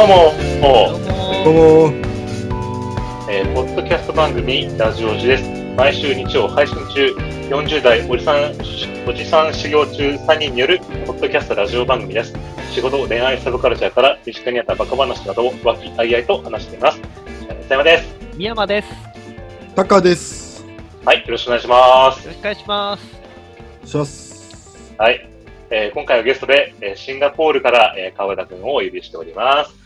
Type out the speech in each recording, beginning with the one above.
どうも、どうどもうもえーポッドキャスト番組ラジオジです。毎週日曜配信中、40代おじさん、おじさん修行中3人によるポッドキャストラジオ番組です。仕事、恋愛、サブカルチャーから身近にあったバカ話などを和気あいあいと話しています。北山です。三山です。よタカです。はい、よろしくお願いします。ろしくお願いします。します。はい。えー今回はゲストで、えーシンガポールから、えー川田くんをお呼びしております。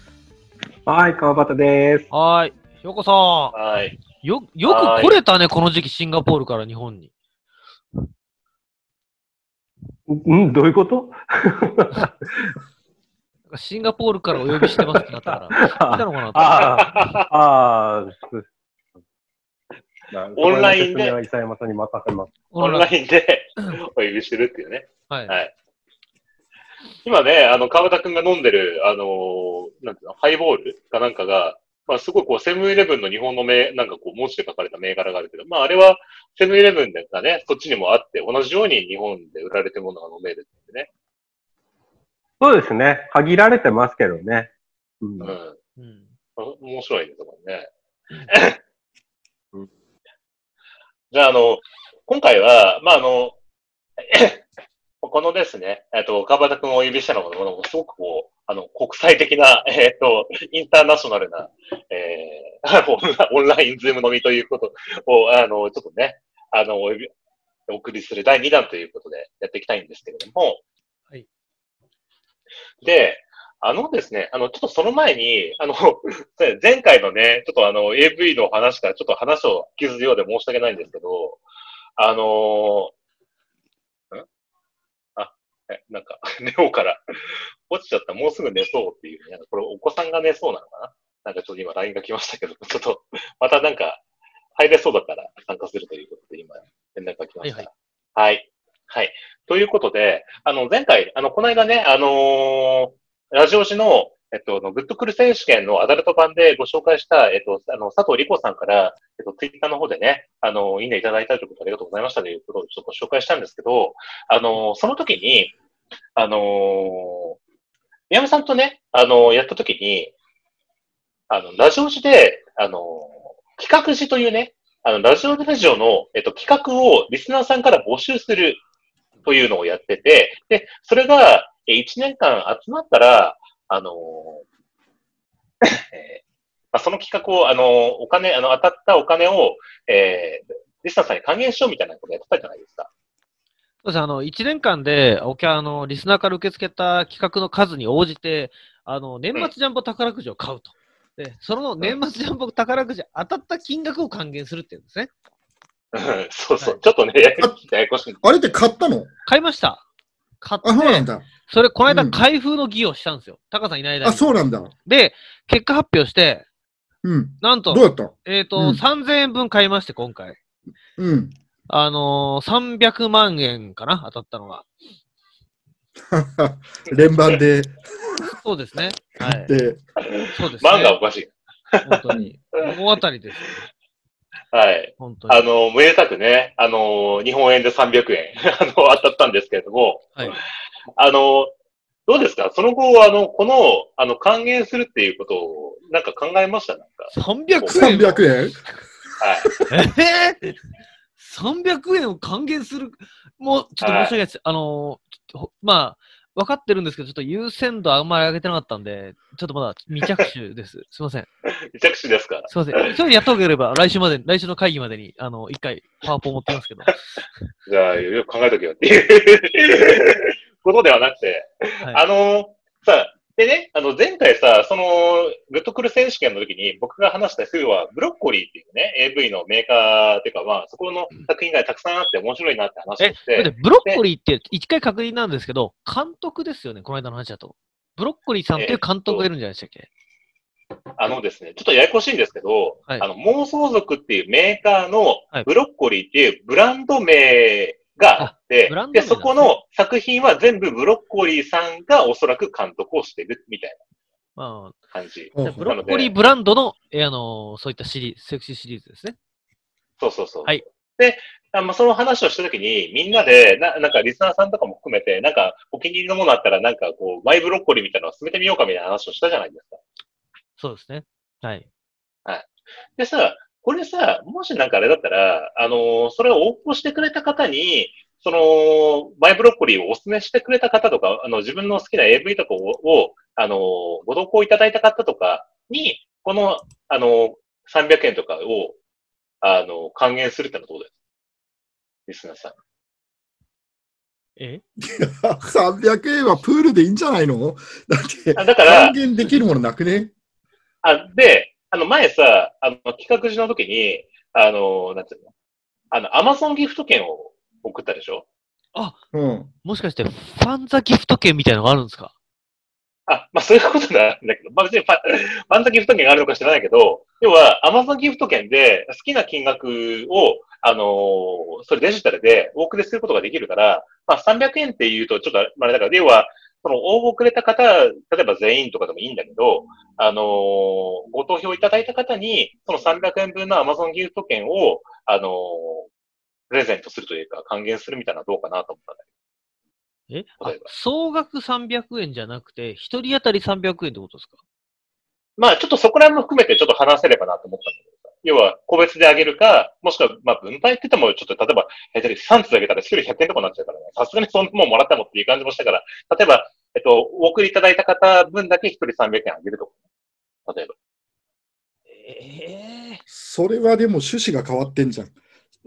はい、川端です。はーい。ひょうこさはい。ん。よ、よく来れたね、この時期、シンガポールから日本に。ん？どういうこと？シンガポールからお呼びしてますってなったから、来たのかなと。ああ、オンラインでそこの説明は伊佐山さんに任せます。オンラインでお呼びしてるっていうね。はい。はい。今ね、あの、川田くんが飲んでる、あのーなんていうの、ハイボールかなんかが、まあ、すごいこう、セブンイレブンの日本の銘、なんかこう、文字で書かれた銘柄があるけど、まあ、あれは、セブンイレブンがね、そっちにもあって、同じように日本で売られてるものが飲めるってね。そうですね。限られてますけどね。うんうん。うん。面白いね、とかね。じゃあ、あの、今回は、まあ、あの、このですね、えっと、川端くんをお呼びしたのも、すごくこう、あの、国際的な、えっと、インターナショナルな、えー、オンラインズーム飲みということを、あの、ちょっとね、あの、お呼びお送りする第2弾ということでやっていきたいんですけれども、はい。で、あのですね、あの、ちょっとその前に、あの、前回のね、ちょっとあの、AV の話からちょっと話を引きずるようで申し訳ないんですけど、あのーえ、なんか、寝ようから、落ちちゃった、もうすぐ寝そうっていうね、これお子さんが寝そうなのかな？なんかちょっと今 LINE が来ましたけど、ちょっと、またなんか、入れそうだったら参加するということで今、連絡が来ました。はいはい。はい。ということで、あの、前回、あの、この間ね、あのーラジオ時の、えっと、グッドクル選手権のアダルト版でご紹介した、えっと、あの、佐藤理子さんから、えっと、ツイッターの方でね、あの、いいねいただいたということありがとうございましたということをちょっとご紹介したんですけど、あの、その時に、あの宮山さんとね、あの、やった時に、あの、ラジオ時で、あの、企画時というね、あの、ラジオラジオの、えっと、企画をリスナーさんから募集するというのをやってて、で、それが、1年間集まったら、あのえまあ、その企画を、あのーお金、あの、当たったお金を、えー、リスナーさんに還元しようみたいなことやってたじゃないですか。そうですね、あの、1年間で、お客、あの、リスナーから受け付けた企画の数に応じて、あの、年末ジャンボ宝くじを買うと。で、その年末ジャンボ宝くじ当たった金額を還元するっていうんですね。う んそうそう。はいちょっとね、ややこしい。あれって買ったの？買いました。買ってあ、、そうなんだ。それ、この間うん開封の儀をしたんですよ。タカさんいない間あ、に。そうなんだ。で、結果発表して、うん。なんとどう、やった？えっ、と、うん3000円分買いまして、今回。うん。あのー、300万円かな当たったのが。連番で、そうですね。はい。で、そうですね。漫画おかしい。本当に。大当たりです。はい。本当に。あの、めでたくね、あの、日本円で300円、あの、当たったんですけれども、はい。あの、どうですか？その後、あの、この、あの、還元するっていうことを、なんか考えました？なんか。300円？300円？はい。えー、300円を還元する、もう、ちょっと申し訳ないです。あのーちょっとまあ、分かってるんですけど、ちょっと優先度あんまり上げてなかったんで、ちょっとまだ未着手です。すいません。めちゃくちゃですか？すいません。それやった方がよければ、来週まで、来週の会議までに、あの、一回、パワポ持ってますけど。じゃあ、よく考えとけよっていうことではなくて、はいあの、さ、でね、あの、前回さ、その、グッドクル選手権の時に僕が話した風は、ブロッコリーっていうね、AV のメーカーっていうか、まあ、そこの作品がたくさんあって面白いなって話をえ、して、だってブロッコリーって一回確認なんですけど、監督ですよね、この間の話だと。ブロッコリーさんっていう監督がいるんじゃないでしたっけ、あのですね、ちょっとややこしいんですけど、はい。あの、妄想族っていうメーカーのはい。ブロッコリーっていうブランド名があって、で、そこの作品は全部ブロッコリーさんがおそらく監督をしてるみたいまあ、な感じ。ほうじゃあブロッコリーブランドの、えーあのーそういったシリーズ、セクシーシリーズですね。そうそうそう。はい。で、あまあ、その話をしたときに、みんなで、な、なんかリスナーさんとかも含めて、なんかお気に入りのものあったら、なんかこう、マイブロッコリーみたいなのを進めてみようかみたいな話をしたじゃないですか。そうですね。はい。でさ、これさ、もしなんかあれだったら、あのーそれを応募してくれた方に、その、マイブロッコリーをお勧めしてくれた方とか、あの、自分の好きな AV とかを、をあのーご投稿いただいた方とかに、この、あのー300円とかを、あのー還元するってのはどうですリスナーさん。え？300円はプールでいいんじゃないの？だって、あだから還、元できるものなくね？あ、で、あの、前さ、あの、企画時の時に、あの、なんつうの？あの、アマゾンギフト券を送ったでしょ？うん。もしかして、ファンザギフト券みたいなのがあるんですか？あ、まあそういうことなんだけど、まあ別にファファンザギフト券があるのか知らないけど、要は、アマゾンギフト券で好きな金額を、あのーそれデジタルでお送りすることができるから、まあ300円って言うとちょっとあれだから、要は、その応募くれた方、例えば全員とかでもいいんだけど、あのーご投票いただいた方に、その300円分のアマゾンギフト券を、あのープレゼントするというか、還元するみたいなのはどうかなと思ったんだえ？あ例えば。総額300円じゃなくて、一人当たり300円ってことですか？まあ、ちょっとそこら辺も含めてちょっと話せればなと思ったんだけど。さ。要は、個別であげるか、もしくは、まあ、分配って言っても、ちょっと例えば、下手に3つあげたら1人100円とかになっちゃうからね。さすがにそんなもんもらったもんっていう感じもしたから、例えば、えっと、お送りいただいた方分だけ1人300円あげるとか、例えば。ええそれはでも趣旨が変わってんじゃん。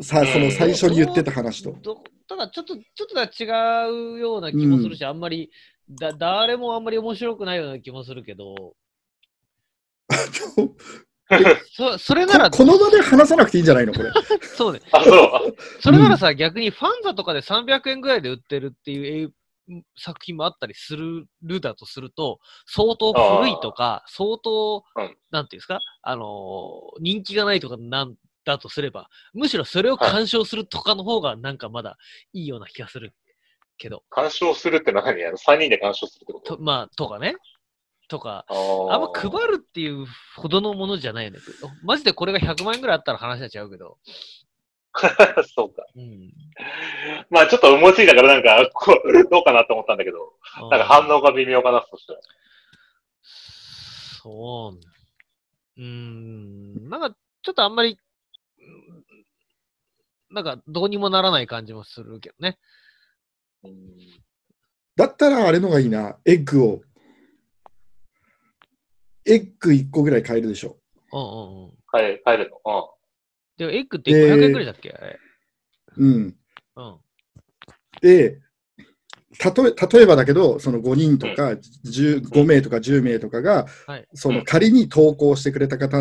さあ、その最初に言ってた話と。どただ、ちょっと、ちょっとだ違うような気もするし、あんまり、だ、誰もあんまり面白くないような気もするけど、そ、それなら、ここの場で話さなくていいんじゃないのこれ。そうね。あ、そう。それならさ、逆にファンザとかで300円ぐらいで売ってるっていうえ作品もあったりするだとすると、相当古いとか、相当、うんなんていうんですか、あのー人気がないとかなんだとすれば、むしろそれを鑑賞するとかの方がなんかまだいいような気がするけど、干渉するって何あの ?3 人で干渉するってこと？とまあ、とかね。とか、あんま配るっていうほどのものじゃないよね。マジでこれが100万円ぐらいあったら話は違うけど。そうか。うん。まあちょっと思いついたからなんか、こうどうかなと思ったんだけど、なんか反応が微妙かな、そしたら。そう。うーん。なんか、ちょっとあんまり、うんなんか、どうにもならない感じもするけどね。うんだったらあれのがいいな。エッグを。エッグ1個ぐらい買えるでしょ。うんうんうん。帰る、帰るの？でも、エッグって500円くらいだっけ、あれ。うん。うん。で、たとえ例えばだけど、その5人とか、10 5名とか10名とかが、はい。その仮に投稿してくれた方、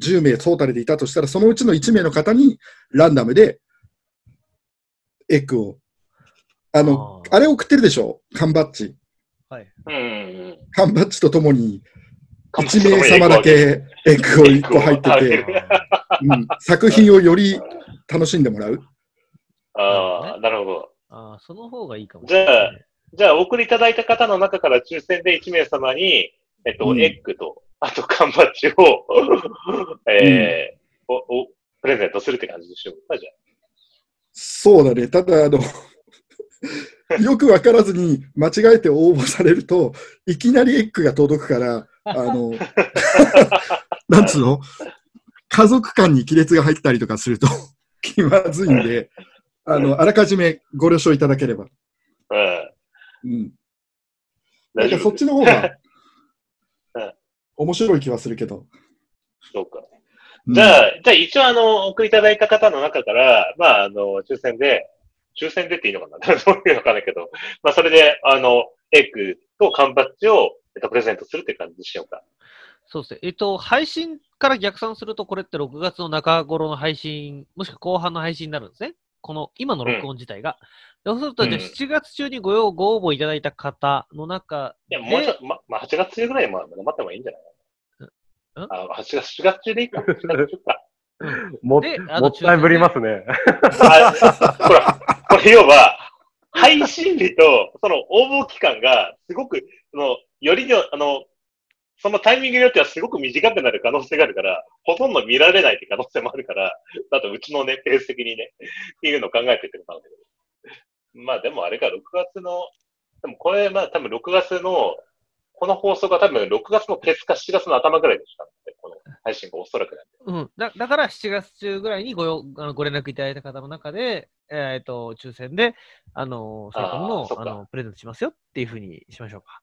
10名トータルでいたとしたら、そのうちの1名の方にランダムでエッグを。あの、あれ送ってるでしょ？缶バッジ。はい。うんうん。缶バッジとともに、1名様だけエッグを1個入ってて、うん、作品をより楽しんでもらう。ああ、なるほど。ああ、その方がいいかもじゃあじゃあ、お送りいただいた方の中から抽選で1名様に、えっと、うん。エッグと、あと缶バッジを、えーお、お、プレゼントするって感じでしょうか、じゃそうだね。ただ、あの、よくわからずに間違えて応募されると、いきなりエッグが届くから、あの、なんつうの？家族間に亀裂が入ったりとかすると 気まずいんで、あの、あらかじめご了承いただければ。あ。うん。うん。なんかそっ。ちの方がうん 面白い気はするけど。そうか。うんじゃあ、じゃあ一応あの、お送りいただいた方の中から、まあ、あの、抽選で、抽選でっていいのかな？どういうのかないけど、まあ、それで、あの、エッグと缶バッジを、えっと、プレゼントするって感じにしようか。そうですね。えっと、配信から逆算すると、これって6月の中頃の配信、もしくは後半の配信になるんですね。この、今の録音自体が。そうすると、じゃあうん7月中にご用ご応募いただいた方の中いや、もうちょでっ、と、ま、まあ、8月中ぐらいまで待ってもいいんじゃない？んん？あ、8月、4月中でいいか。4月中か。もであのもったいぶりますね。あ、ほら、これ要は、配信日と、その応募期間が、すごく、その、よりの、あの、そのタイミングによってはすごく短くなる可能性があるから、ほとんど見られないって可能性もあるから、あとうちのね、ペース的にね、っていうのを考えてってことなんだけど。まあでもあれか、6月の、でもこれ、まあ多分6月のこの放送が多分6月のケツか7月の頭ぐらいでしたので、この配信がおそらくなんで。うん。だだから7月中ぐらいにごよあのご連絡いただいた方の中で、えっ、と、抽選で、あの、そういったものを、あの、プレゼントしますよっていうふうにしましょうか。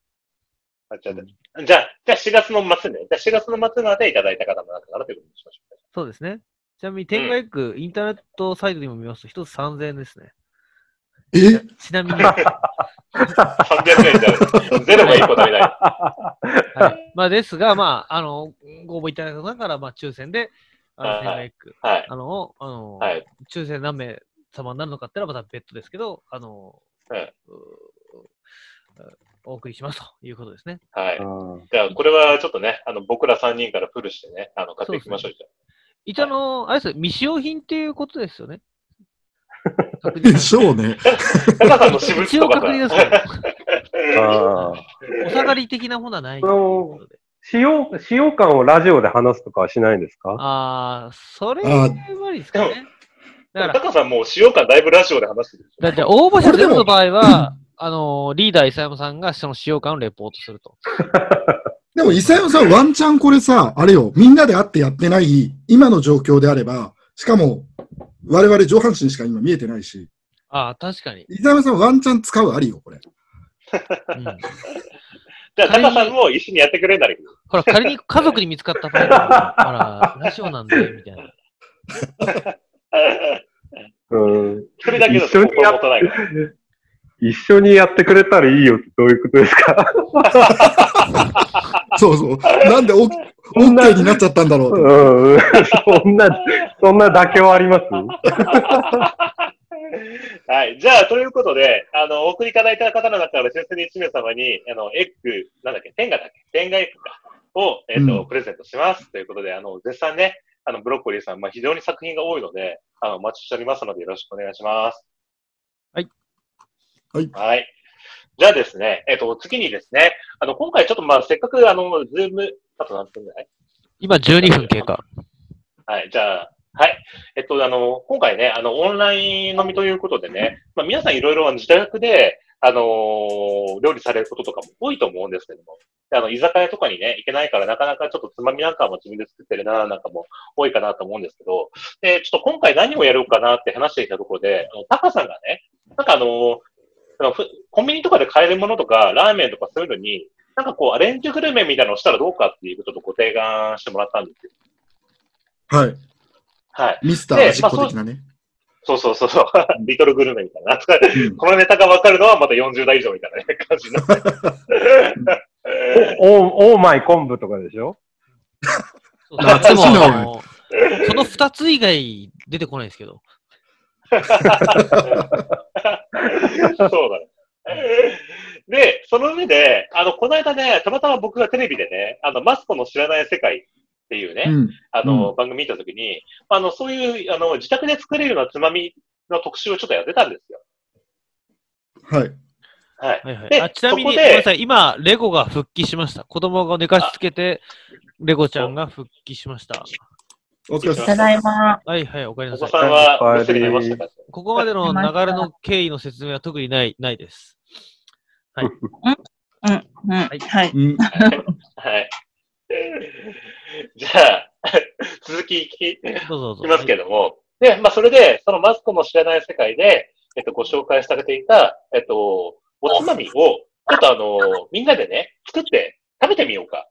あじゃあ、じゃあ、じゃあ4月の末ね。じゃあ4月の末までいただいた方の中からということにしましょう。そうですね。ちなみに、天外エッグ、インターネットサイトにも見ますと、一つ3000円ですね。え？ちなみに、300円じゃゼロがいいことにない。はい。まあ、ですが、まあ、あの、ご応募いただいた方から、まあ、抽選で、あの、はい。あの、あの、はい。抽選何名様になるのかってのはまた別途ですけど、あの、はいうお送りしますということですね。はい。うんじゃあ、これはちょっとね、あの、僕ら3人からプルしてね、あの、買っていきましょう。じゃ一応、あの、あれですよ、未使用品っていうことですよね。確認でしょうね。あタカさんの私物とかさ確認ですけど、あーお下がり的なものはない。使用、使用感をラジオで話すとかはしないんですか？ああ、それあは無理ですかね。だから、タカさんもう使用感だいぶラジオで話してるでしょ。だって応募者ゼロの場合は、あの、リーダー伊佐山さんがその使用感をレポートすると。でも、伊佐山さん、ワンチャンこれさ、あれよ、みんなで会ってやってない、今の状況であれば、しかも、我々上半身しか今見えてないし、ああ、確かに。伊佐山さん、ワンチャン使うありよ、これ。うん、じゃあ、タカさんも一緒にやってくれんならほら、仮に家族に見つかった場合は、あら、ラジオなんで、みたいな。うん。一人だけだと一緒にないから。一緒にやってくれたらいいよってどういうことですか？そうそう。なんでオッオッケーになっちゃったんだろうと。うん。そんな、そんな妥協あります？はい。じゃあ、ということで、あの、お送りいただいた方の中から、先生に1名様に、あの、エッグ、なんだっけ、 TENGA だっけ？ TENGA エッグか、を、えっ、と、うんプレゼントします。ということで、あの、絶賛ね、あの、ブロッコリーさん、まあ、非常に作品が多いので、あの、お待ちしておりますので、よろしくお願いします。はい。はいはい。じゃあですね、えっ、と、次にですね、あの、今回ちょっとまあ、せっかく、あの、ズーム、あと何分ぐらい？今12分経過。はい、じゃあ、はい。えっと、あの、今回ね、あの、オンライン飲みということでね、まあ、皆さんいろいろ自宅で、あのー料理されることとかも多いと思うんですけども、であの、居酒屋とかにね、行けないからなかなかちょっとつまみなんかも自分で作ってるな、なんかも多いかなと思うんですけど、で、ちょっと今回何をやろうかなって話していたところで、あの、タカさんがね、なんかあのーあのふコンビニとかで買えるものとか、ラーメンとかそういうのに、なんかこう、アレンジグルメみたいなのをしたらどうかっていうこととご提案してもらったんですよ。はい。はい。ミスター味っ子的なね。そうそうそうそう。リトルグルメみたいな。うんこのネタがわかるのはまた40代以上みたいなね感じの。お、オーマイ昆布とかでしょ？そう懐かしいなでもあのその2つ以外出てこないですけど。そうだね。で、その上で、あの、この間ね、たまたま僕がテレビでね、あの、マスコの知らない世界っていうね、うん。あの、う番組見たときに、あの、そういう、あの、自宅で作れるようなつまみの特集をちょっとやってたんですよ。はい。はい。はいはい。であちなみに、ごめんなさい。今、レゴが復帰しました。子供が寝かしつけて、レゴちゃんが復帰しました。お疲れ様たただいま。はいはい、おかえりおなさい。子さんはましたかここまでの流れの経緯の説明は特にない、ないです。うん、うん、いはい。うん。はい。じゃあ、続き聞き、どうぞどうぞ。いますけども、で、まあ、それで、そのマスコの知らない世界で、えっと、ご紹介されていた、えっと、おつまみを、ちょっとあの、みんなでね、作って食べてみようか。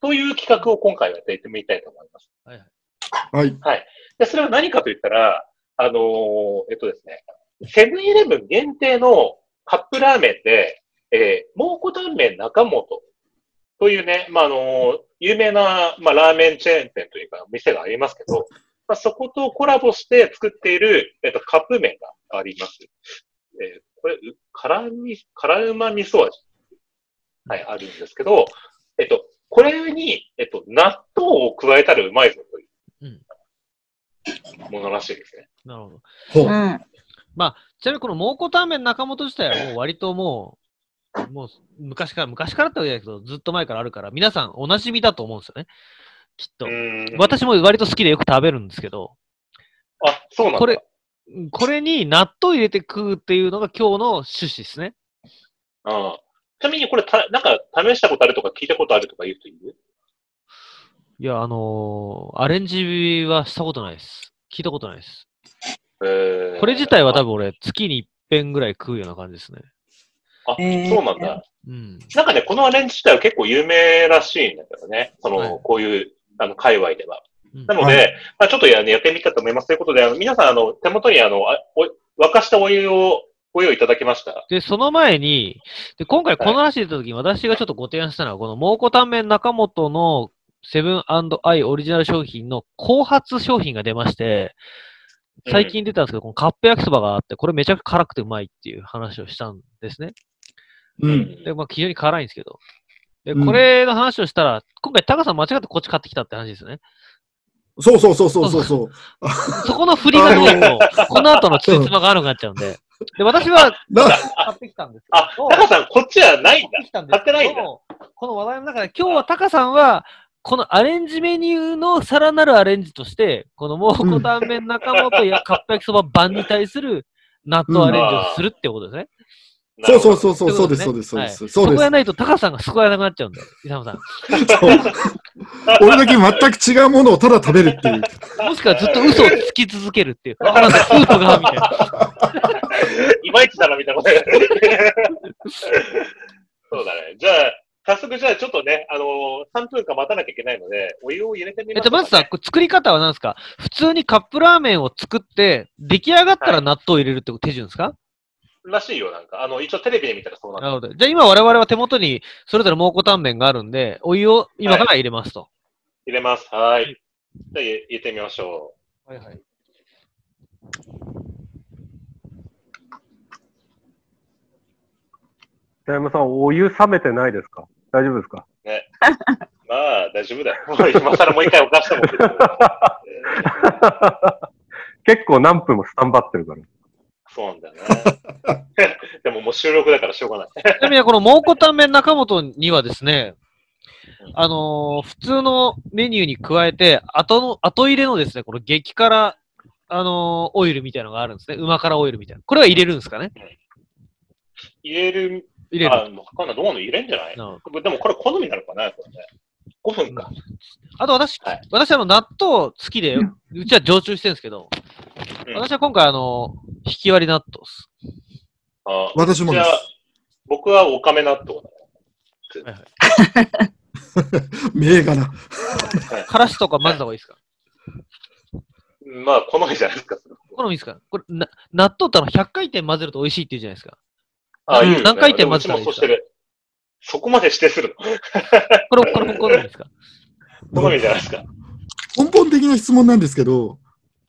という企画を今回はやってみたいと思います。はい。はい。はいで、それは何かと言ったら、あのーえっとですね、セブンイレブン限定のカップラーメンで、えー、蒙古タンメン中本というね、まあ、あのー有名な、まあ、ラーメンチェーン店というか、店がありますけど、まあ、そことコラボして作っている、えっと、カップ麺があります。えーこれ、辛み、辛うま味噌味。はい、あるんですけど、えっと、これに、えっと、納豆を加えたらうまいぞというものらしいですね。なるほど。ほう。うん。ちなみにこの蒙古タンメン中本自体はもう割ともう、もう昔から、昔からってわけじゃないけど、ずっと前からあるから、皆さんお馴染みだと思うんですよね。きっとう。ーん。私も割と好きでよく食べるんですけど、あ、そうなんだ。これ、これに納豆入れて食うっていうのが今日の趣旨ですね。うん。ちなみにこれた、なんか試したことあるとか聞いたことあるとか言う人いるいや、あのーアレンジはしたことないです。聞いたことないです。えーこれ自体は多分俺、月に一遍ぐらい食うような感じですね。あ、えーそうなんだ。うん。なんかね、このアレンジ自体は結構有名らしいんだけどね。その、はいこういう、あの、界隈では。うんなので、はまあちょっとや,、ね、やってみたいと思います。ということで、あの皆さん、あの、手元にあの、あお沸かしたお湯をご用意いただきました？で、その前に、で、今回この話出た時に私がちょっとご提案したのは、この蒙古タンメン中本のセブンアイオリジナル商品の後発商品が出まして、最近出たんですけど、このカップ焼きそばがあって、これめちゃくちゃ辛くてうまいっていう話をしたんですね。うん。で、まあ非常に辛いんですけど。で、うんこれの話をしたら、今回タカさん間違ってこっち買ってきたって話ですよね。そうそうそうそうそうそう。そこの振りがないと、この後のついつまが悪くなっちゃうんで。で、私はな買ってきたんですけど。あ、タカさん、こっちはないんだ。買ってきたんですけど買ってないんだこの話題の中で、今日はタカさんは、このアレンジメニューのさらなるアレンジとして、この蒙古タンメン中本やカップ焼きそば版に対する納豆アレンジをするってことですね。そうそうそうそう、そうです、そうです、そうはいです。そうですそこや。ないとタカさんが救われなくなっちゃうんで、イサムさん。俺だけ全く違うものをただ食べるっていう。もしくはずっと嘘をつき続けるっていう。なんかスープが、みたいな。いまいちだな、みたいなことそうだね。じゃあ、早速じゃあちょっとね、あのー、3分間待たなきゃいけないので、お湯を入れてみえっと、ましょうか、ね。まずさ、作り方は何ですか？普通にカップラーメンを作って、出来上がったら納豆を入れるって手順ですか、らしいよ、なんか。あの、一応テレビで見たらそうなんだ。なるほど。じゃあ今我々は手元にそれぞれ蒙古タンメンがあるんで、お湯を今から入れますと。入れます。はい。じゃあ入れてみましょはいはい。北山さん、お湯冷めてないですか？大丈夫ですか？う。ね。まあ、大丈夫だよ。今更もう一回おかしても。結構何分もスタンバってるから。そうなんだよね。でももう収録だからしょうがない。ちなみにこの蒙古タンメン中本にはですね、あのー普通のメニューに加えて、後の、後入れのですね、この激辛、あのーオイルみたいなのがあるんですね。旨辛オイルみたいな。これは入れるんですかね？入れる、入れる。あ、わかんない。どうなの？入れんじゃない？なでもこれ好みなのかな？これね。5分か。あと私、はい私あの納豆好きで、うちは常駐してるんですけど、うん私は今回あの、引き割り納豆です。あ私もです僕はおかめ納豆だ。銘柄。からしとか混ぜた方がいいですか？まあ、好みじゃないですか？好みですか？これ、な、納豆ってあの、100回転混ぜると美味しいって言うじゃないですか。あ、うん。いいよね。何回転混ぜたらいいですか？でもうちもそうしてる。そこまで指定する これ、これも好みですか？の好みじゃないですか。根本的な質問なんですけど、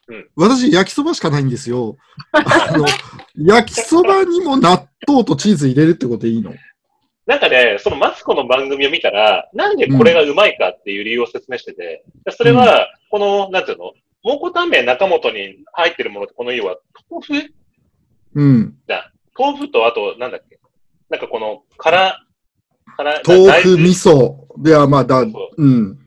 うん。私、焼きそばしかないんですよ。あの 焼きそばにも納豆とチーズ入れるってことでいいの？なんかね、そのマツコの番組を見たら、なんでこれがうまいかっていう理由を説明してて、それは、この、なんていうの？蒙古タンメン中本に入ってるものってこの要は、豆腐うん。豆腐とあと、なんだっけ？なんかこの、辛、辛、豆腐、味噌。では、まあ、だ、そううん。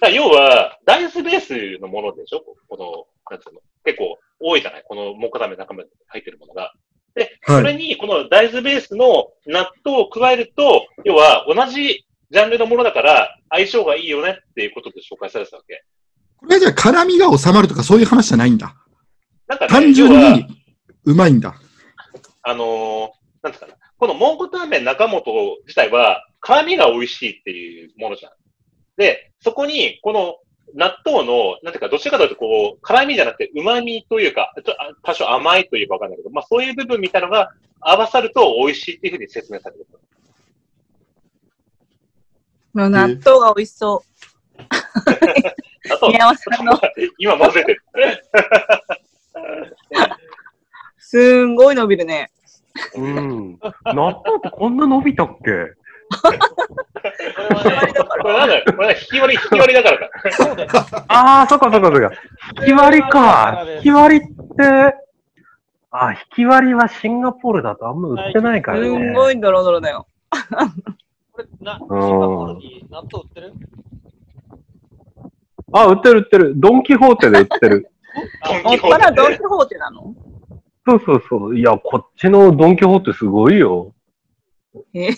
だ要は、大豆ベースのものでしょ？この、なんつうの結構多いじゃない？この蒙古タンメン中本に入ってるものが。で、はい。それに、この大豆ベースの納豆を加えると、要は同じジャンルのものだから相性がいいよねっていうことで紹介されてたわけ。これはじゃあ、辛みが収まるとかそういう話じゃないんだ。なんかね、単純にうまいんだ。あのーなんつうかな。この蒙古タンメン中本自体は、辛みが美味しいっていうものじゃん。で、そこに、この納豆の、なんていうか、どちらかというと、こう、辛みじゃなくて、旨味というか、ちょあ多少甘いというかわかんないけど、まあそういう部分みたいなのが合わさると美味しいっていうふうに説明されてる。納豆が美味しそう。、宮山さんの 今混ぜてる。すんごい伸びるね。うん。納豆ってこんな伸びたっけ？これはね、これなんだよ。これね、引き割り、引き割りだからか。そうだよ。ああ、そっかそっかそっか。引き割りか。引き割りって、あ、引き割りはシンガポールだとあんま売ってないからすね。んごいドロドロだよ。これ、な、シンガポールに納豆売ってる？あ、売ってる売ってる。ドンキホーテで売ってる。ドンもっキホーテぱらドンキホーテなの？そうそうそう。いや、こっちのドンキホーテすごいよ。ええー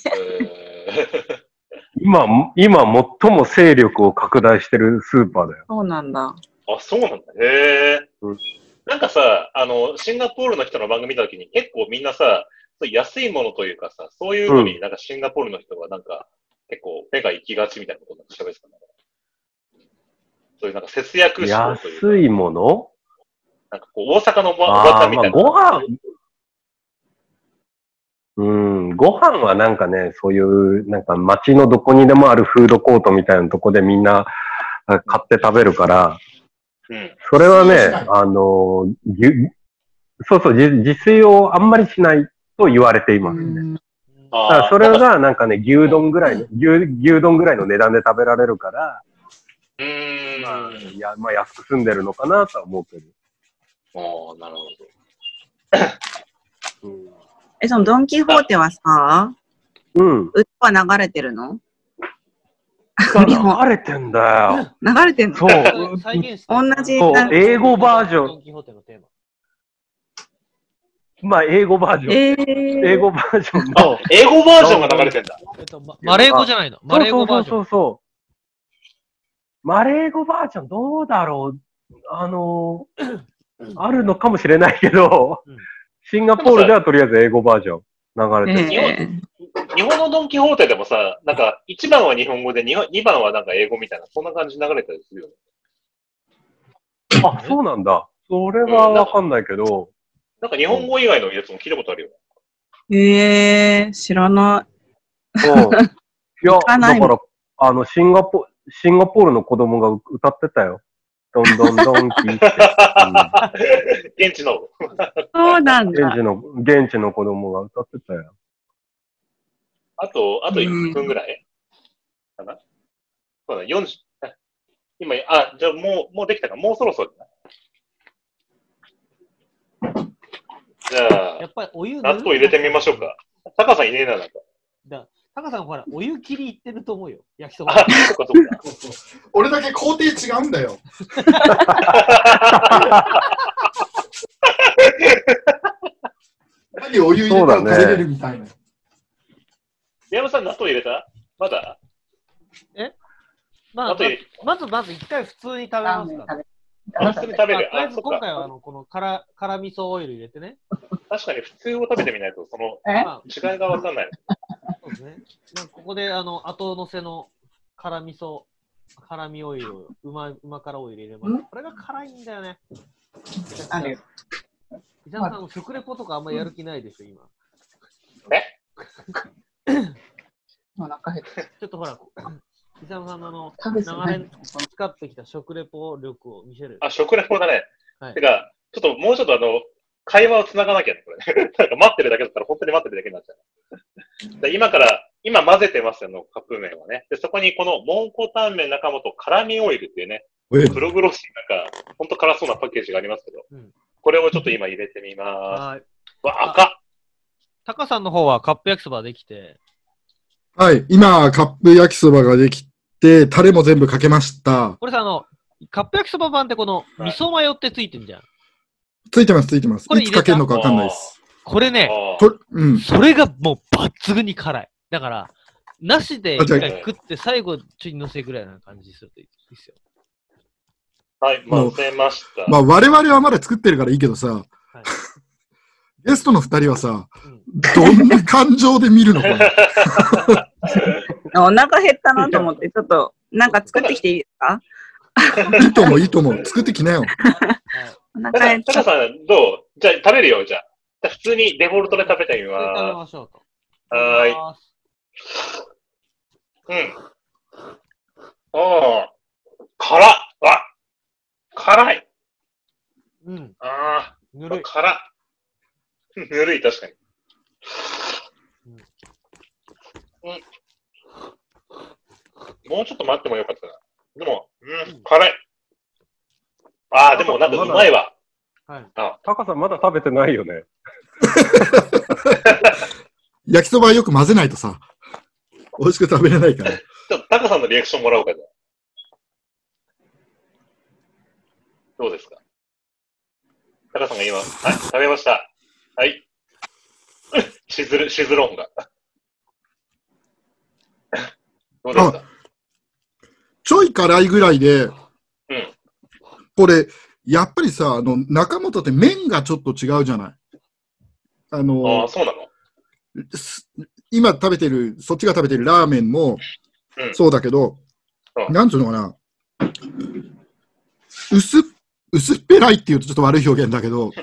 今、今最も勢力を拡大してるスーパーだよ。そうなんだ。あ、そうなんだ。へえうん。なんかさ、あの、シンガポールの人の番組見たときに結構みんなさ、安いものというかさ、そういうのになんかシンガポールの人がなんか結構目が行きがちみたいなことなんか喋ってたんだからそういうなんか節約志向というか、安いもの？なんかこう大阪のおばちゃんみたいな。ご飯、うん、ご飯はなんかね、そういう、なんか街のどこにでもあるフードコートみたいなとこでみんなあ買って食べるから、うん。それはねあの、そうそう、自自炊をあんまりしないと言われていますね。うんだからああ、それがなんかね、牛丼ぐらいの、牛牛丼ぐらいの値段で食べられるから、うーん。まあ、いや、まあ安く済んでるのかなとは思うけど。おーなるほど。うん。え、そのドン・キホーテはさ、うん。歌は流れてるの？流れてんだよ。流れてんの？そう。同じ英語バージョンドンキホーテのテーマ。まあ、英語バージョン。えー、英語バージョンあの。英語バージョンが流れてんだ。えっと、まマレー語じゃないの？マレー語バージョン。そうそうそうそう。マレー語バージョンどうだろう？あの、あるのかもしれないけどうん、シンガポールではとりあえず英語バージョン流れてる。え日本のドンキホーテでもさ、なんか、1番は日本語で、2番はなんか英語みたいな、そんな感じで流れたりするよね。あ、そうなんだ。それはわかんないけど、なんか日本語以外のやつも聞いたことあるよ。ー、えー、知らなうん。いや、かないだから、あの、シンガポ、シンガポールの子供が歌ってたよ。どんどんどんキーって。現地の。い。そうなんだ。現地の、現地の子供が歌ってたよ。あと、あと1分ぐらい？かな？そうだ、40、あ今、あ、じゃあもう、もうできたか、もうそろそろ。じゃあ、やっぱりお湯納豆入れてみましょうか。。タカさんいねえな、なんか。だタカさんほら、お湯切りいってると思うよ。焼きそあば。。俺だけ工程違うんだよ。何お湯入れたら食べれるみたいな。宮山さん、納豆入れた？まだ？まあ納豆入れ、まずまず一回普通に食べますか。あ普通に食べる。とりあえず今回はあのこの辛辛味噌オイル入れてね。確かに普通を食べてみないと、そのえ？まあ、違いがわかんない。ね。なんかここであの後乗せの辛味噌、辛味オイルを、うま、うま辛オイル入れます。これが辛いんだよね。あるよ。伊沢さん、食レポとかあんまやる気ないでしょ、今。お腹減って。ちょっとほら、伊沢さんのあの、食べて長年使ってきた食レポ力を見せる。あ、食レポだね。はいてか、ちょっともうちょっとあの、会話を繋がなきゃね、これね。なんか待ってるだけだったら本当に待ってるだけになっちゃう。で今から、今混ぜてますよ、カップ麺はね。で、そこにこの蒙古タンメン中本辛味オイルっていうね、え黒々しいなんか、ほんと辛そうなパッケージがありますけど、うんこれをちょっと今入れてみまはい。す。わ、赤っタカさんの方はカップ焼きそばできて、はい、今、カップ焼きそばができて、タレも全部かけました。これさ、あの、カップ焼きそば版ってこの味噌マヨってついてんじゃん。ついてます、ついてます。いつこれ入れた？かけるのかわかんないです。これね、うん。それがもう抜群に辛い。だから、なしで一回食って最後ちょい乗せぐらいな感じするといいですよ。はい、混ぜました。まあ、我々はまだ作ってるからいいけどさ、ゲストの二人はさ、うんどんな感情で見るのかな？お腹減ったなと思って、ちょっと、なんか作ってきていいですか？いいと思う、いいと思う。作ってきなよ。はいお腹減った。タカさん、どう？じゃあ食べるよ、じゃあ。普通にデフォルトで食べてみそれ食べまましょうと。す。はーい。い。うん。ああ、辛っあ辛いうん、ああ、ぬるい。辛っ ぬるい、確かに。うん。もうちょっと待ってもよかったな。でも、うん、辛い。ああ、でもなんかうまいわ。はい、あタカさん、まだ食べてないよね。焼きそばよく混ぜないとさ、美味しく食べれないから。ちょっとタカさんのリアクションもらおうか、じゃどうですか？タカさんが今、はい、食べました。はい。しずる、しずロんが。どうですか？ちょい辛いぐらいで、うん、これ、やっぱりさ、あの、中本って麺がちょっと違うじゃない？ああのあ、、そうなの？す今食べてる、そっちが食べてるラーメンもうんそうだけど、うんなんつうのかな、薄っ、薄っぺらいって言うとちょっと悪い表現だけど、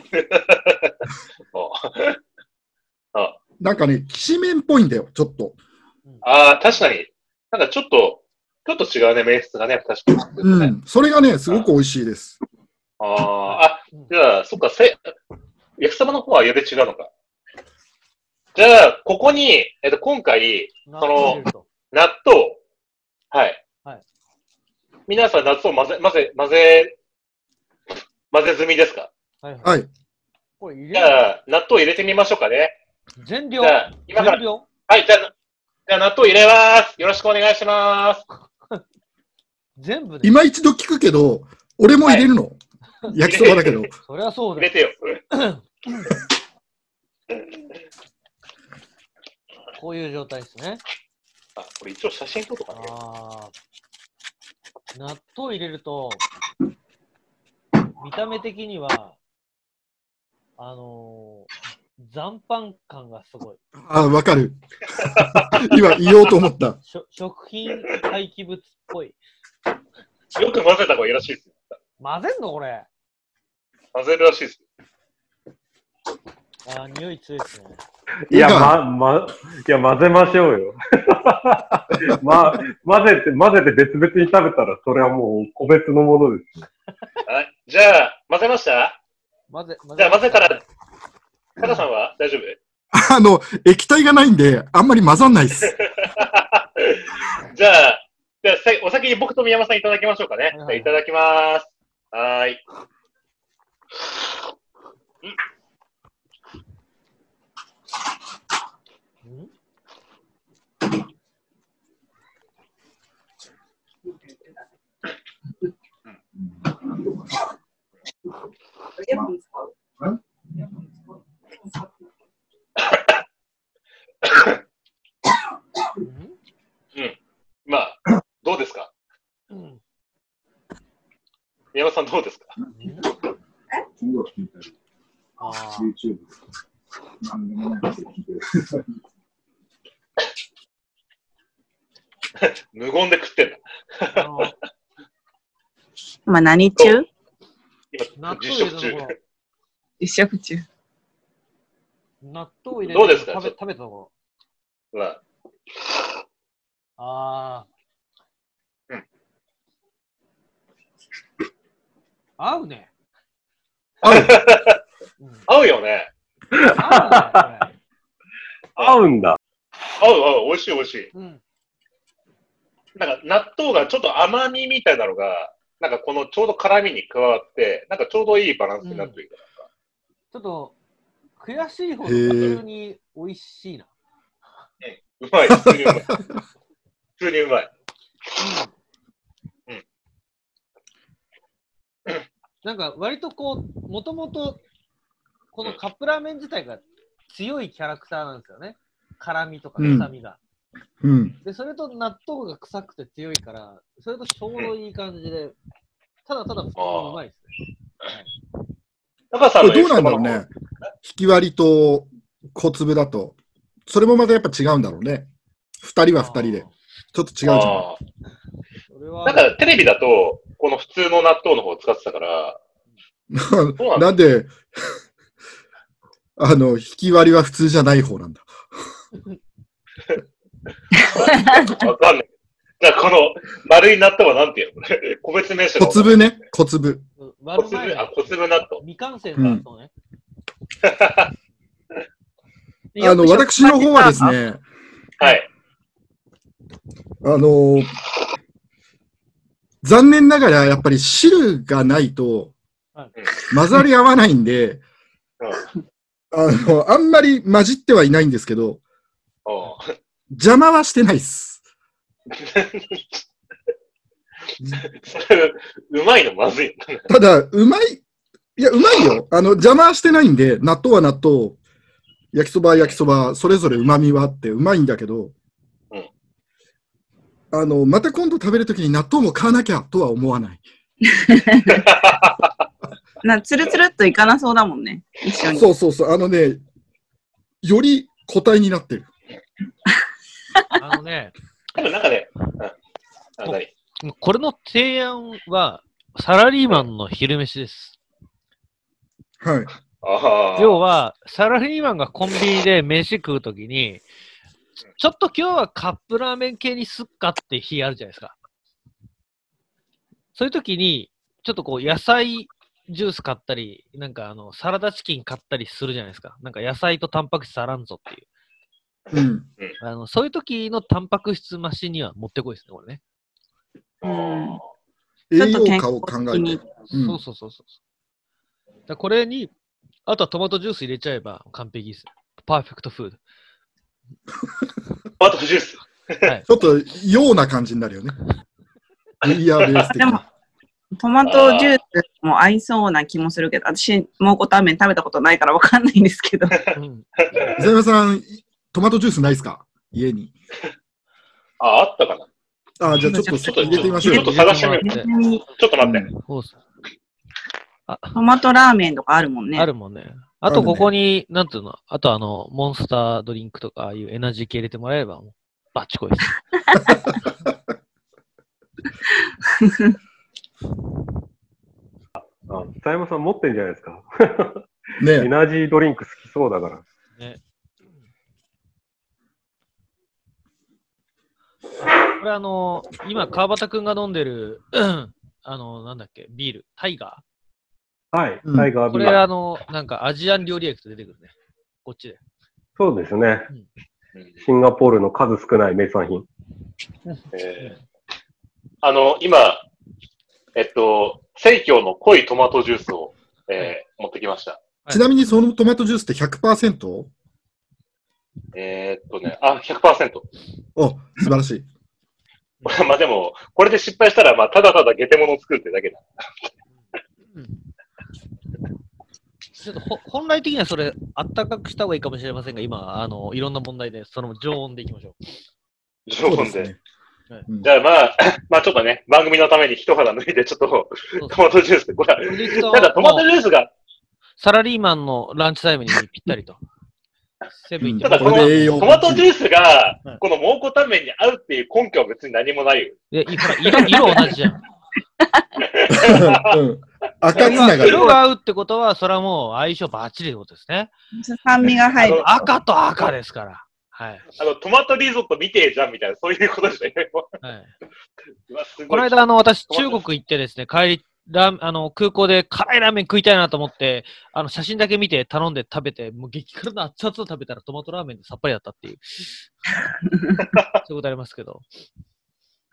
あなんかね、きしめんっぽいんだよ、ちょっと。あー、確かに。なんかちょっと、ちょっと違うね、メイスがね、確かに。うん。それがね、すごく美味しいです。ああ、あ、じゃあ、そっか、せ、焼きそばの方はより違うのか。じゃあ、ここに、えっと、今回、納その納豆、はい。はい。皆さん、納豆混ぜ、混ぜ、混ぜ、混ぜ済みですか？はいはい。はい。これ入じゃあ、納豆入れてみましょうかね。全量？じゃあ、今から、全量？はい、じゃあ、じゃあ納豆入れます。よろしくお願いします。全部で？今一度聞くけど、俺も入れるの、焼きそばだけど。そりゃそうだよ。入れてよ。こういう状態ですね。あ、これ一応写真撮っとかね。納豆入れると、見た目的には、あのー残飯感がすごい。あ、わかる。今言おうと思った。しょ食品廃棄物っぽい。よく混ぜた方がいいらしいですよ。混ぜんの？これ。混ぜるらしいですよ。ああ、匂い強いですね。いや、ま、ま、いや、混ぜましょうよ。ま、混ぜて、混ぜて別々に食べたら、それはもう個別のものです。はい。じゃあ、混ぜました？混ぜ、混じゃあ混ぜたら、タカさんは？大丈夫？あの、液体がないんで、あんまり混ざんないです。じゃあ、じゃあさお先に僕と宮山さんいただきましょうかね。はいはいはいただきます。はーい。んうん。まあ、どうですか？うん。宮山さんどうですか？うんああ YouTube。無言で食ってんだ。あ何中？納豆今、実食中食中。納豆入れどうですか？食べ食べたところ。まあ、ああ。うん。合うね。合う うん、合うよね。合うんだ。合う合う、美味しい美味しい。うん。なんか納豆がちょっと甘みみたいなのが、なんかこのちょうど辛みに加わって、なんかちょうどいいバランスになってるかちょっと、悔しいほど普通に美味しいな。うまい、普通にうまい。普通にうまい。うんなんか割とこう、もともとこのカップラーメン自体が強いキャラクターなんですよね。辛みとか臭みが。うん。で、それと納豆が臭くて強いから、それとちょうどいい感じで、ただただ普通にうまいですね。高さんのこれどうなんだろうね。引き割りと小粒だと。それもまたやっぱ違うんだろうね。二人は二人で。ちょっと違うじゃん。あそれは、ーなんかテレビだと、この普通の納豆の方を使ってたから、ななんで、あの、引き割りは普通じゃない方なんだ。わかんない。じゃあこの丸い納豆はなんていうの？これ個別名称小粒ね。小粒。うん小粒、あ、小粒納豆。未完成だそうね。あの、私の方はです。ね、はい。あの残念ながらやっぱり汁がないとはい混ざり合わないんで、うんあの、あんまり混じってはいないんですけど、邪魔はしてないっす。うまいのまずいの。ただ、うまい、いや、うまいよ。あの、邪魔はしてないんで、納豆は納豆、焼きそばは焼きそば、それぞれ旨味はあってうまいんだけど、うんあの、また今度食べるときに納豆も買わなきゃとは思わない。な、つるつるっといかなそうだもんね。一緒に。そうそうそう。あのね、より個体になってる。あのね、多分なんかね、うん。あ何？これの提案は、サラリーマンの昼飯です。はい。ああ。要は、サラリーマンがコンビニで飯食うときに、ちょっと今日はカップラーメン系にすっかって日あるじゃないですか。そういうときに、ちょっとこう野菜ジュース買ったり、なんかあの、サラダチキン買ったりするじゃないですか。なんか野菜とタンパク質あらんぞっていう。うん。あの、そういう時のタンパク質増しにはもってこいですね、これね。うん。栄養価を考えにて。うんそうそうそうそう。だこれに、あとはトマトジュース入れちゃえば完璧です。パーフェクトフード。トマトジュース。はい。ちょっと、ような感じになるよね。イヤーベース的でもな。トマトジュースも合いそうな気もするけど、私、蒙古タンメン食べたことないからわかんないんですけど。うん伊沢さん、トマトジュースないですか？家に。あ、あったかな。あじゃあちょっとちょっと入れてみましょうよちょっと。探してみようちょっと待って。トマトラーメンとかあるもんね。あるもんね。あとここに、なんていうの、あとあの、モンスタードリンクとか、ああいうエナジー系入れてもらえれば、もう、バッチコ イです。あ北山さん持ってんじゃないですか？エねナジードリンク好きそうだから。ね。これあの、今、川端くんが飲んでる、あの、なんだっけ、ビール、タイガはい。タイガービール。あの、なんかアジアン料理液と出てくるね。こっちで。そうですね。うんシンガポールの数少ない名産品。えーあの、今、えっと、生協の濃いトマトジュースを、えー持ってきました。ちなみにそのトマトジュースって 100%? えーっとね、あ、100%。お、素晴らしい。まあでも、これで失敗したら、まあ、ただただゲテモノを作るってだけだ。うんちょっとほ本来的にはそれ、あったかくした方がいいかもしれませんが、今、あの、いろんな問題で、その常温でいきましょう。常温で。じゃあまあ、まあ ちょっとね、番組のために一肌脱いで、ちょっとトマトジュース、これ、これでいくとただトマトジュースが、サラリーマンのランチタイムにぴったりと。セブンただこのトマトジュースがはい、この蒙古タンメンに合うっていう根拠は別に何もないよ。で、いほら、色、色同じじゃん。うん。赤つながり。色が合うってことは、それはもう相性バッチリってことですね。酸味が入る。赤と赤ですから。はい。あの、トマトリゾット見てえじゃんみたいな、そういうことでしたよ。はい、この間、あの、私、中国行ってですね、帰り、ラーあの空港で辛いラーメン食いたいなと思って、あの写真だけ見て頼んで食べて、もう激辛の熱々を食べたらトマトラーメンでさっぱりだったっていう。そういうことありますけど。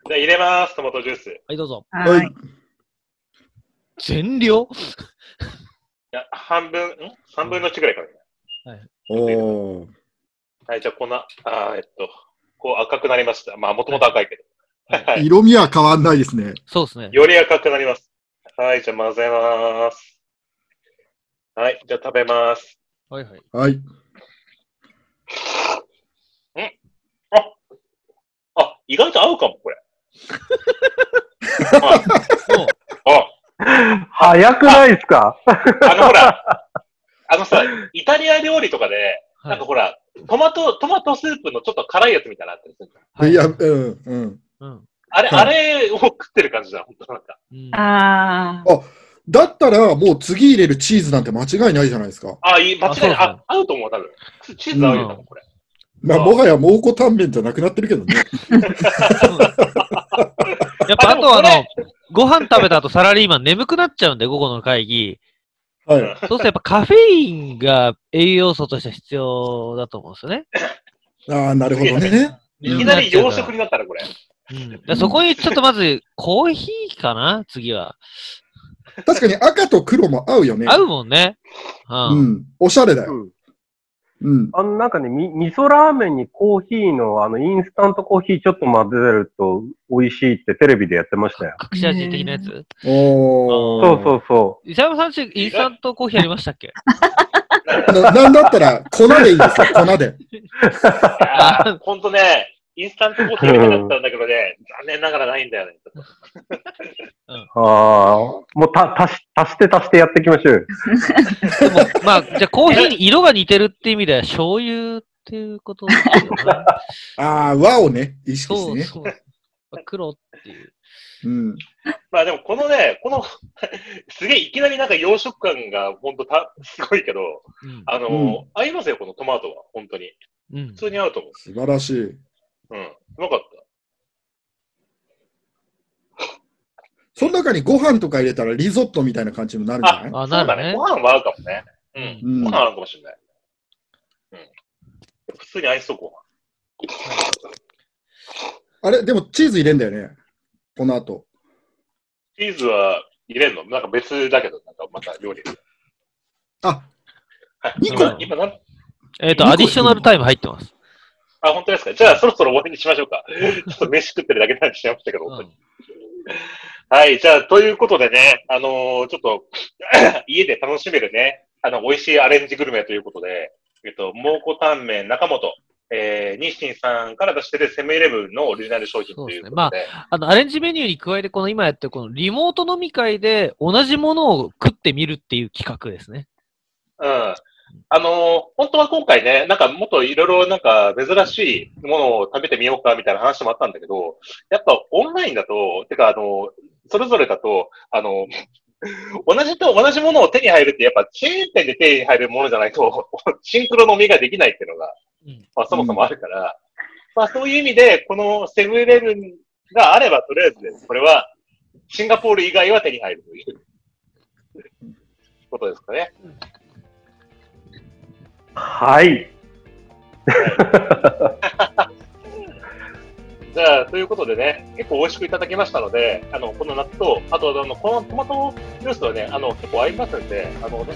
じゃあ入れます、トマトジュース。いはい、どうぞ。ははいい。。全量？や、半分、ん？三分の一ぐらいかな。おー。はい、じゃあ粉、あーえっと、こう赤くなりました。まあ、もともと赤いけど。はい。色味は変わんないですね。そうですね。より赤くなります。はい、じゃあ混ぜます。はい、じゃあ食べます。はいはい。はい。あ、意外と合うかも、これ。そう。あ、早くないですか？あのほら、あのさ、イタリア料理とかで、はないんかほら、トマト、トマトスープのちょっと辛いやつみたいなのあったりするじゃんはいいや、うん、うん。うん。あれ、はいあれを食ってる感じだ、本当なんか。うんああ。だったら、もう次入れるチーズなんて間違いないじゃないですか。あ、いい、間違いない。あ、合うと思う、多分。チーズ合うよ、多分これ。まあ、もはや蒙古タンメンじゃなくなってるけどね。やっぱあとはあの、ご飯食べた後サラリーマン眠くなっちゃうんで、午後の会議。はい。そうするとやっぱカフェインが栄養素として必要だと思うんですよね。ああ、なるほどね。いきなり洋食になったら、これ。うん、そこにちょっとまず、コーヒーかな？次は。確かに赤と黒も合うよね。合うもんね。う。うんん。おしゃれだよ。うん。うん。あの、なんかね、み、味噌ラーメンにコーヒーの、あの、インスタントコーヒーちょっと混ぜると美味しいってテレビでやってましたよ。隠し味的なやつ？おー。そうそうそ伊沢さんちインスタントコーヒーありましたっけ？ななんだったら、粉でいいですよ、粉で。あーほんとね、インスタントコーヒーやりたかったんだけどね、残念ながらないんだよね。ああ、もうた、足し、足して足してやっていきましょうよ。でも、まあ、じゃあコーヒーに色が似てるって意味では醤油っていうこと。ああ、和をね、意識してね。そうそう。黒っていう。うん。まあでもこのね、この、すげえいきなりなんか洋食感が本当た、すごいけど、うん。あの、うん合いますよ、このトマトは。本当に。うん普。通に合うと思う。素晴らしい。うん。うまかっ その中にご飯とか入れたらリゾットみたいな感じになるんじゃない？た。あなるねご飯は合うかもね。うん。うんご飯は合うかもしれない。うん。普通に合いそう、ご飯。あれ、でもチーズ入れんだよね？この後。チーズは入れんの？なんか別だけど、なんかまた料理。あ、はい。二個今、今なん、えっ、と、アディショナルタイム入ってます。あ、本当ですか？じゃあそろそろ終わりにしましょうか。ちょっと飯食ってるだけになってしまいましたけど、本当に。はい。じゃあ、ということでね、あのーちょっと、家で楽しめるね、あの、美味しいアレンジグルメということで、えっと、蒙古タンメン中本、えー、日清さんから出してるセブンイレブンのオリジナル商品ということで、あの、アレンジメニューに加えて、この今やってるこのリモート飲み会で同じものを食ってみるっていう企画ですね。うん。あのー本当は今回ね、なんかもっといろいろなんか珍しいものを食べてみようかみたいな話もあったんだけど、やっぱオンラインだと、てかあのそれぞれだと、あの同じと同じものを手に入るってやっぱチェーン店で手に入るものじゃないと、シンクロ飲みができないっていうのが、うん。まあそもそもあるから、まあそういう意味で、このセブンイレブンがあればとりあえずです。これはシンガポール以外は手に入るということですかね。はい。じゃあ、ということでね、結構美味しくいただきましたので、あの、この納豆、あと、あの、このトマトジュースはね、あの、結構合いますんで、あの、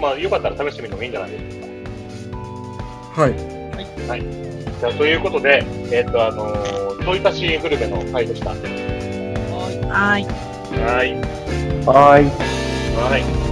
まあ、よかったら試してみるのもいいんじゃないですか。はい。じゃあ、ということで、えっ、と、あの、ちょい足しグルメの回でした。はい。はい。はい。はい。